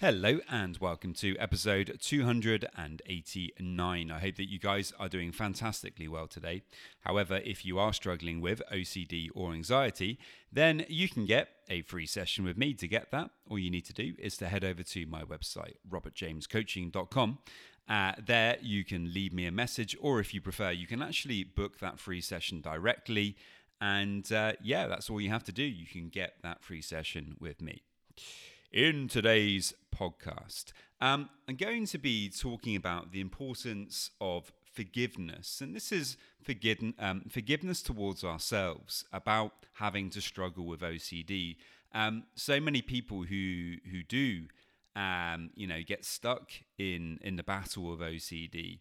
Hello and welcome to episode 289. I hope that you guys are doing fantastically well today. However, if you are struggling with OCD or anxiety, then you can get a free session with me to get that. All you need to do is to head over to my website, robertjamescoaching.com. Uh, there, you can leave me a message, or if you prefer, you can actually book that free session directly. And uh, yeah, that's all you have to do. You can get that free session with me. In today's podcast, um, I'm going to be talking about the importance of forgiveness. And this is forgiven, um, forgiveness towards ourselves, about having to struggle with OCD. Um, so many people who, who do, um, you know, get stuck in, in the battle of OCD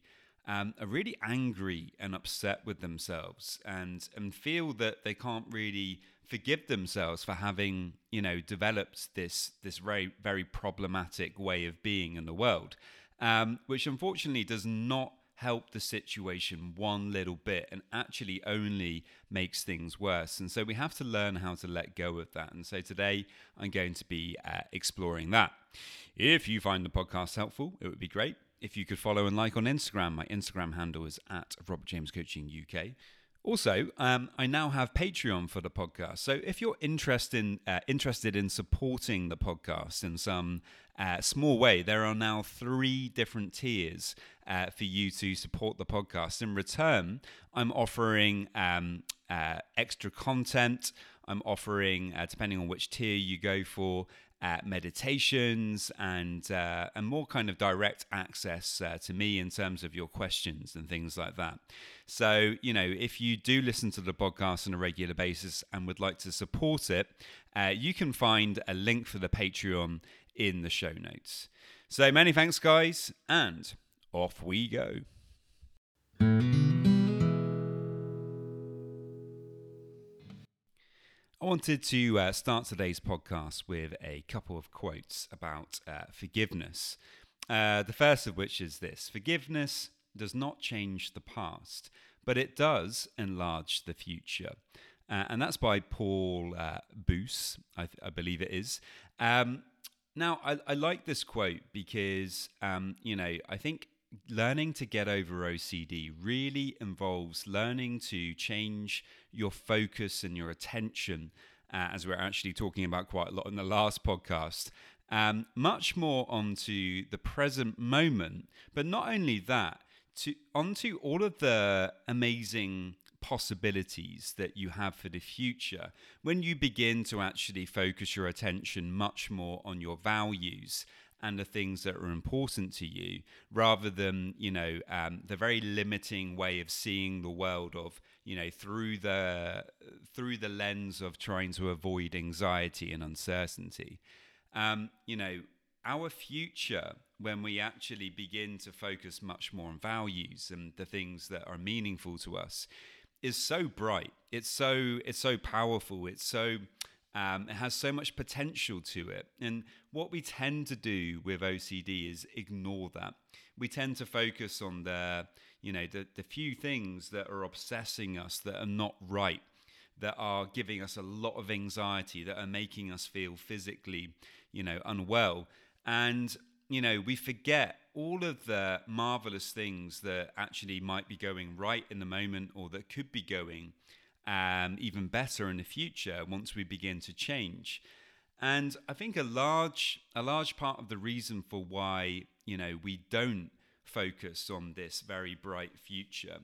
um, are really angry and upset with themselves and, and feel that they can't really forgive themselves for having you know developed this this very very problematic way of being in the world um, which unfortunately does not help the situation one little bit and actually only makes things worse. And so we have to learn how to let go of that. And so today i'm going to be uh, exploring that. If you find the podcast helpful it would be great if you could follow and like on instagram my instagram handle is at robert james coaching uk also, um, I now have Patreon for the podcast. So if you're interested in, uh, interested in supporting the podcast in some uh, small way, there are now three different tiers uh, for you to support the podcast. In return, I'm offering um, uh, extra content. I'm offering, uh, depending on which tier you go for, at meditations and uh, and more kind of direct access uh, to me in terms of your questions and things like that. So you know, if you do listen to the podcast on a regular basis and would like to support it, uh, you can find a link for the Patreon in the show notes. So many thanks, guys, and off we go. Wanted to uh, start today's podcast with a couple of quotes about uh, forgiveness. Uh, the first of which is this Forgiveness does not change the past, but it does enlarge the future. Uh, and that's by Paul uh, Boese, I, th- I, believe it is. Um, now, I, I, like this quote because, um, you know, I think learning to get over OCD really involves learning to change your focus and your attention, uh, as we're actually talking about quite a lot in the last podcast, um, much more onto the present moment. But not only that, to onto all of the amazing possibilities that you have for the future when you begin to actually focus your attention much more on your values and the things that are important to you rather than you know um, the very limiting way of seeing the world of you know through the through the lens of trying to avoid anxiety and uncertainty. Um, you know our future when we actually begin to focus much more on values and the things that are meaningful to us is so bright. It's so it's so powerful. It's so um, it has so much potential to it. And what we tend to do with OCD is ignore that. We tend to focus on the, you know, the, the few things that are obsessing us that are not right, that are giving us a lot of anxiety, that are making us feel physically, you know, unwell. And, you know, we forget all of the marvelous things that actually might be going right in the moment or that could be going um, even better in the future once we begin to change. And I think a large a large part of the reason for why you know we don't focus on this very bright future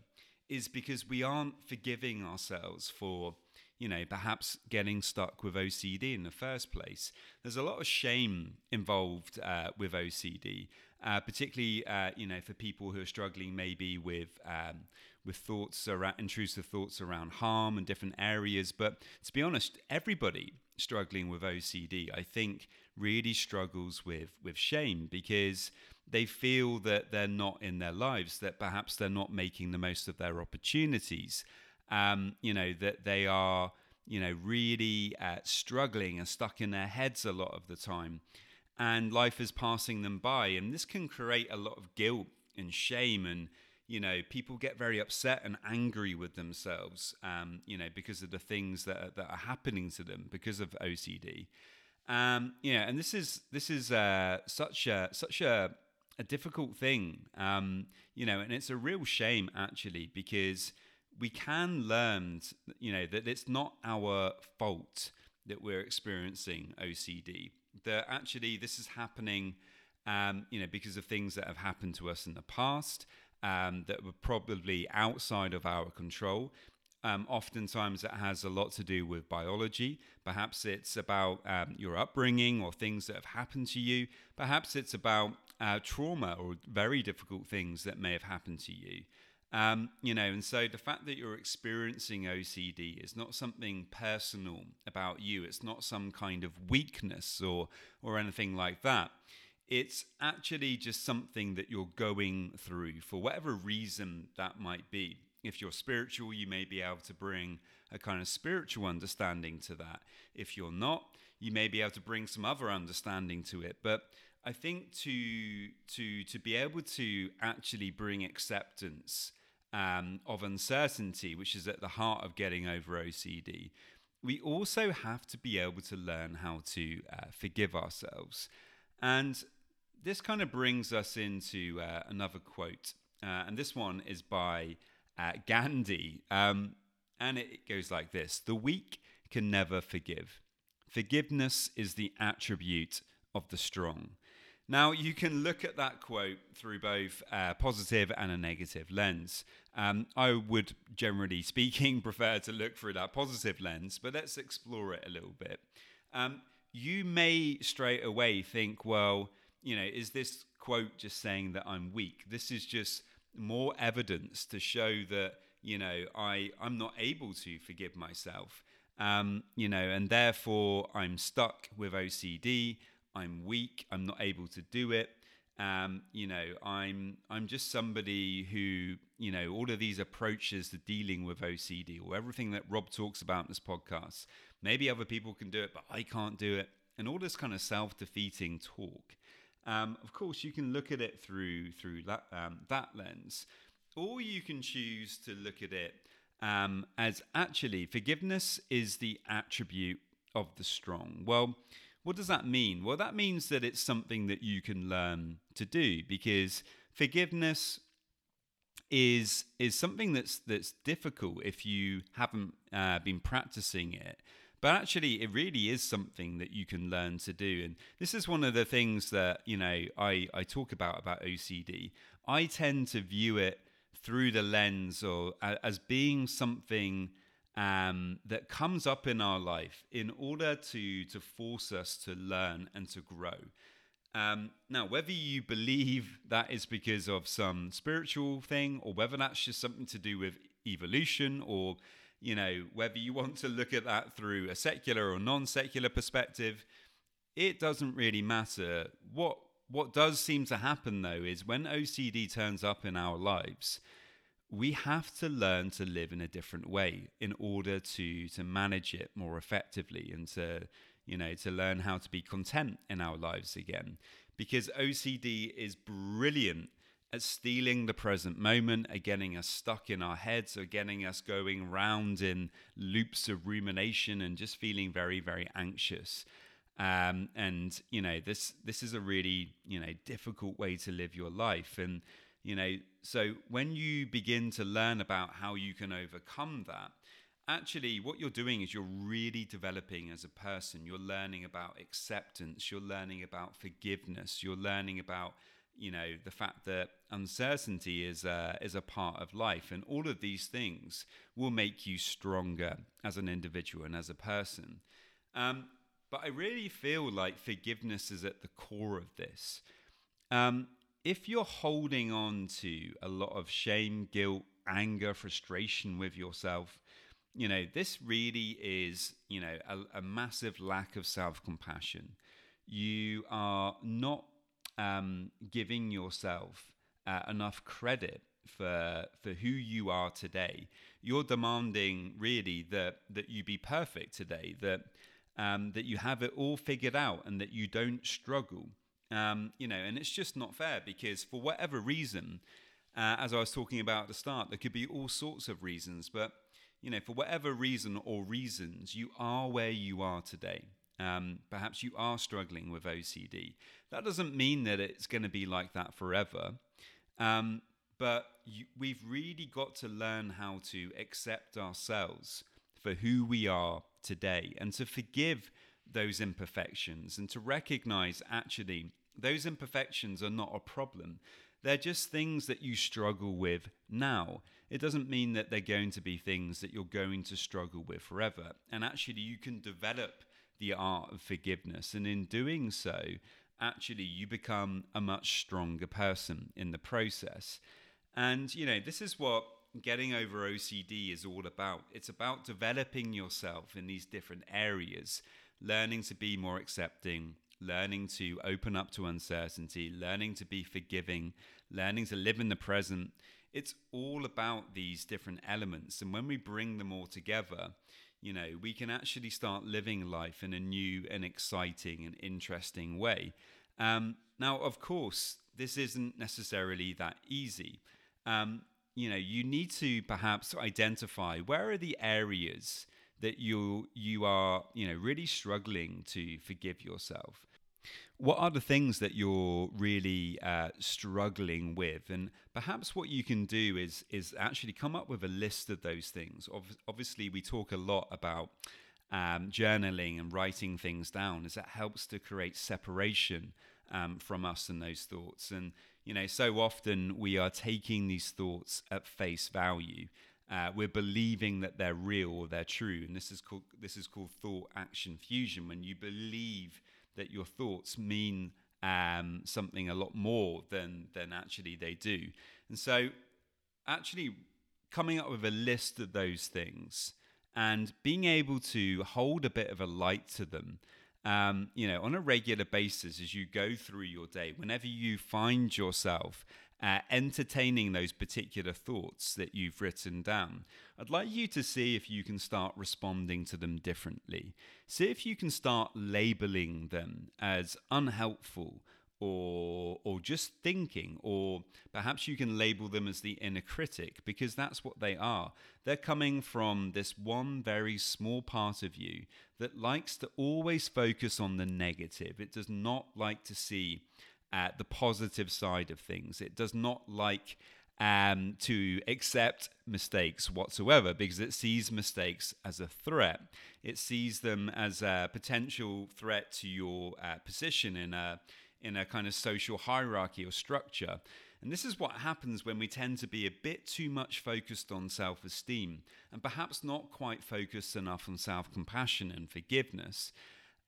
is because we aren't forgiving ourselves for you know, perhaps getting stuck with OCD in the first place. There's a lot of shame involved uh, with OCD, uh, particularly, uh, you know, for people who are struggling maybe with um, with thoughts around intrusive thoughts around harm and different areas. But to be honest, everybody struggling with OCD, I think, really struggles with with shame because they feel that they're not in their lives, that perhaps they're not making the most of their opportunities. Um, you know that they are, you know, really uh, struggling and stuck in their heads a lot of the time, and life is passing them by, and this can create a lot of guilt and shame and you know, people get very upset and angry with themselves, um, you know, because of the things that are, that are happening to them because of OCD. Um, yeah, and this is this is uh, such a such a, a difficult thing, um, you know, and it's a real shame actually because we can learn, you know, that it's not our fault that we're experiencing OCD. That actually this is happening, um, you know, because of things that have happened to us in the past um, that were probably outside of our control. Um, oftentimes, it has a lot to do with biology. Perhaps it's about um, your upbringing or things that have happened to you. Perhaps it's about uh, trauma or very difficult things that may have happened to you. Um, you know, and so the fact that you're experiencing OCD is not something personal about you. It's not some kind of weakness or or anything like that. It's actually just something that you're going through for whatever reason that might be. If you're spiritual, you may be able to bring a kind of spiritual understanding to that. If you're not, you may be able to bring some other understanding to it. But I think to to to be able to actually bring acceptance um, of uncertainty, which is at the heart of getting over OCD, we also have to be able to learn how to uh, forgive ourselves. And this kind of brings us into uh, another quote, uh, and this one is by uh, Gandhi, um, and it goes like this: "The weak can never forgive. Forgiveness is the attribute of the strong." Now, you can look at that quote through both a positive and a negative lens. Um, I would, generally speaking, prefer to look through that positive lens, but let's explore it a little bit. Um, you may straight away think, well, you know, is this quote just saying that I'm weak? This is just more evidence to show that, you know, I, I'm not able to forgive myself. Um, you know, and therefore I'm stuck with OCD. I'm weak. I'm not able to do it. Um, you know, I'm I'm just somebody who, you know, all of these approaches to dealing with OCD or everything that Rob talks about in this podcast. Maybe other people can do it, but I can't do it. And all this kind of self-defeating talk. Um, of course, you can look at it through through that um, that lens, or you can choose to look at it um, as actually forgiveness is the attribute of the strong. Well, what does that mean? Well, that means that it's something that you can learn to do because forgiveness is is something that's that's difficult if you haven't uh, been practicing it but actually it really is something that you can learn to do. And this is one of the things that you know i i talk about about ocd i tend to view it through the lens or uh, as being something um, that comes up in our life in order to to force us to learn and to grow. Um, now, whether you believe that is because of some spiritual thing, or whether that's just something to do with evolution, or you know, whether you want to look at that through a secular or non-secular perspective, it doesn't really matter. What what does seem to happen though is when OCD turns up in our lives, we have to learn to live in a different way in order to to manage it more effectively and to you know to learn how to be content in our lives again because OCD is brilliant at stealing the present moment, at getting us stuck in our heads, or getting us going round in loops of rumination and just feeling very, very anxious. Um, and you know, this this is a really you know difficult way to live your life. And you know, so when you begin to learn about how you can overcome that, actually what you're doing is you're really developing as a person you're learning about acceptance you're learning about forgiveness you're learning about you know the fact that uncertainty is a, is a part of life and all of these things will make you stronger as an individual and as a person. Um, but i really feel like forgiveness is at the core of this. Um, if you're holding on to a lot of shame guilt anger frustration with yourself you know this really is you know a, a massive lack of self-compassion. You are not um, giving yourself uh, enough credit for for who you are today. You're demanding really that that you be perfect today, that um, that you have it all figured out, and that you don't struggle. Um, you know, and it's just not fair because for whatever reason, uh, as I was talking about at the start, there could be all sorts of reasons, but you know, for whatever reason or reasons, you are where you are today. Um, perhaps you are struggling with OCD. That doesn't mean that it's going to be like that forever. Um, but you, we've really got to learn how to accept ourselves for who we are today and to forgive those imperfections and to recognize actually those imperfections are not a problem. They're just things that you struggle with now. It doesn't mean that they're going to be things that you're going to struggle with forever. And actually, you can develop the art of forgiveness. And in doing so, actually, you become a much stronger person in the process. And, you know, this is what getting over OCD is all about. It's about developing yourself in these different areas, learning to be more accepting, learning to open up to uncertainty, learning to be forgiving, learning to live in the present. It's all about these different elements. And when we bring them all together, you know, we can actually start living life in a new and exciting and interesting way. Um, now, of course, this isn't necessarily that easy. Um, you know, you need to perhaps identify where are the areas that you you are, you know, really struggling to forgive yourself. What are the things that you're really uh, struggling with, and perhaps what you can do is is actually come up with a list of those things. Obviously, we talk a lot about um, journaling and writing things down, as that helps to create separation um, from us and those thoughts. And you know, so often we are taking these thoughts at face value. Uh, we're believing that they're real or they're true, and this is called this is called thought action fusion. When you believe that your thoughts mean um, something a lot more than than actually they do. And so, actually, coming up with a list of those things and being able to hold a bit of a light to them. Um, you know, on a regular basis as you go through your day, whenever you find yourself uh, entertaining those particular thoughts that you've written down, I'd like you to see if you can start responding to them differently. See if you can start labeling them as unhelpful or or just thinking or perhaps you can label them as the inner critic because that's what they are. They're coming from this one very small part of you that likes to always focus on the negative. It does not like to see at the positive side of things. It does not like um, to accept mistakes whatsoever because it sees mistakes as a threat. It sees them as a potential threat to your uh, position in a in a kind of social hierarchy or structure. And this is what happens when we tend to be a bit too much focused on self esteem and perhaps not quite focused enough on self compassion and forgiveness.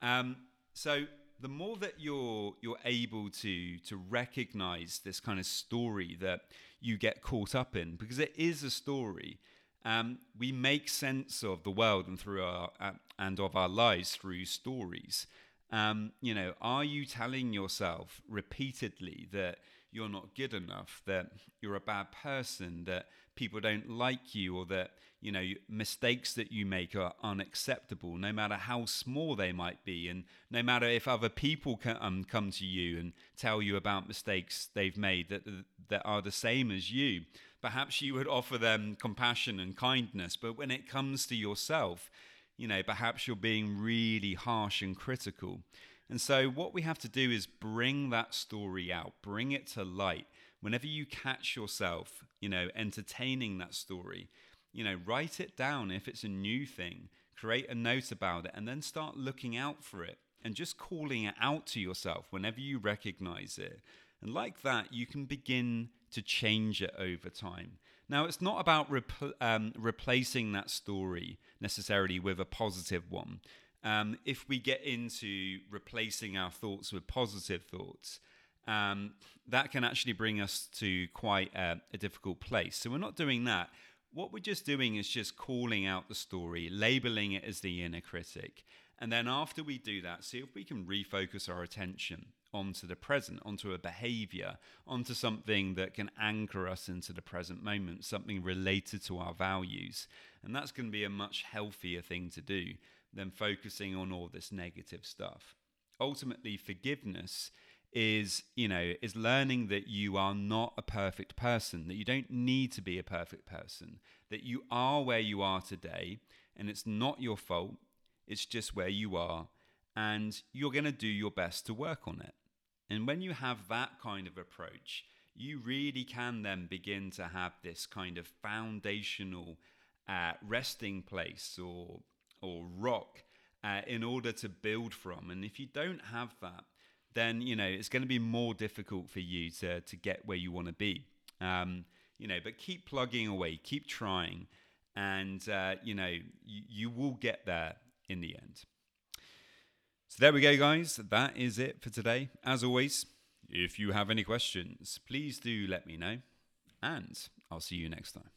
Um, so, the more that you're you're able to to recognize this kind of story that you get caught up in because it is a story um, we make sense of the world and through our uh, and of our lives through stories. Um, you know are you telling yourself repeatedly that you're not good enough that you're a bad person that people don't like you or that you know mistakes that you make are unacceptable no matter how small they might be and no matter if other people can, um, come to you and tell you about mistakes they've made that that are the same as you. Perhaps you would offer them compassion and kindness but when it comes to yourself you know perhaps you're being really harsh and critical and so what we have to do is bring that story out bring it to light whenever you catch yourself, you know, entertaining that story, you know, write it down if it's a new thing, create a note about it, and then start looking out for it and just calling it out to yourself whenever you recognize it. And like that, you can begin to change it over time. Now, it's not about rep- um, replacing that story necessarily with a positive one. Um, if we get into replacing our thoughts with positive thoughts, um, that can actually bring us to quite a, a difficult place. So, we're not doing that. What we're just doing is just calling out the story, labeling it as the inner critic. And then after we do that, see if we can refocus our attention onto the present, onto a behavior, onto something that can anchor us into the present moment, something related to our values. And that's going to be a much healthier thing to do than focusing on all this negative stuff. Ultimately, forgiveness is, you know, is learning that you are not a perfect person, that you don't need to be a perfect person, that you are where you are today, and it's not your fault, it's just where you are, and you're going to do your best to work on it. And when you have that kind of approach, you really can then begin to have this kind of foundational uh, resting place or or rock uh, in order to build from. And if you don't have that, then you know it's going to be more difficult for you to to get where you want to be. Um, you know, but keep plugging away, keep trying, and uh, you know you, you will get there in the end. So there we go, guys. That is it for today. As always, if you have any questions, please do let me know, and I'll see you next time.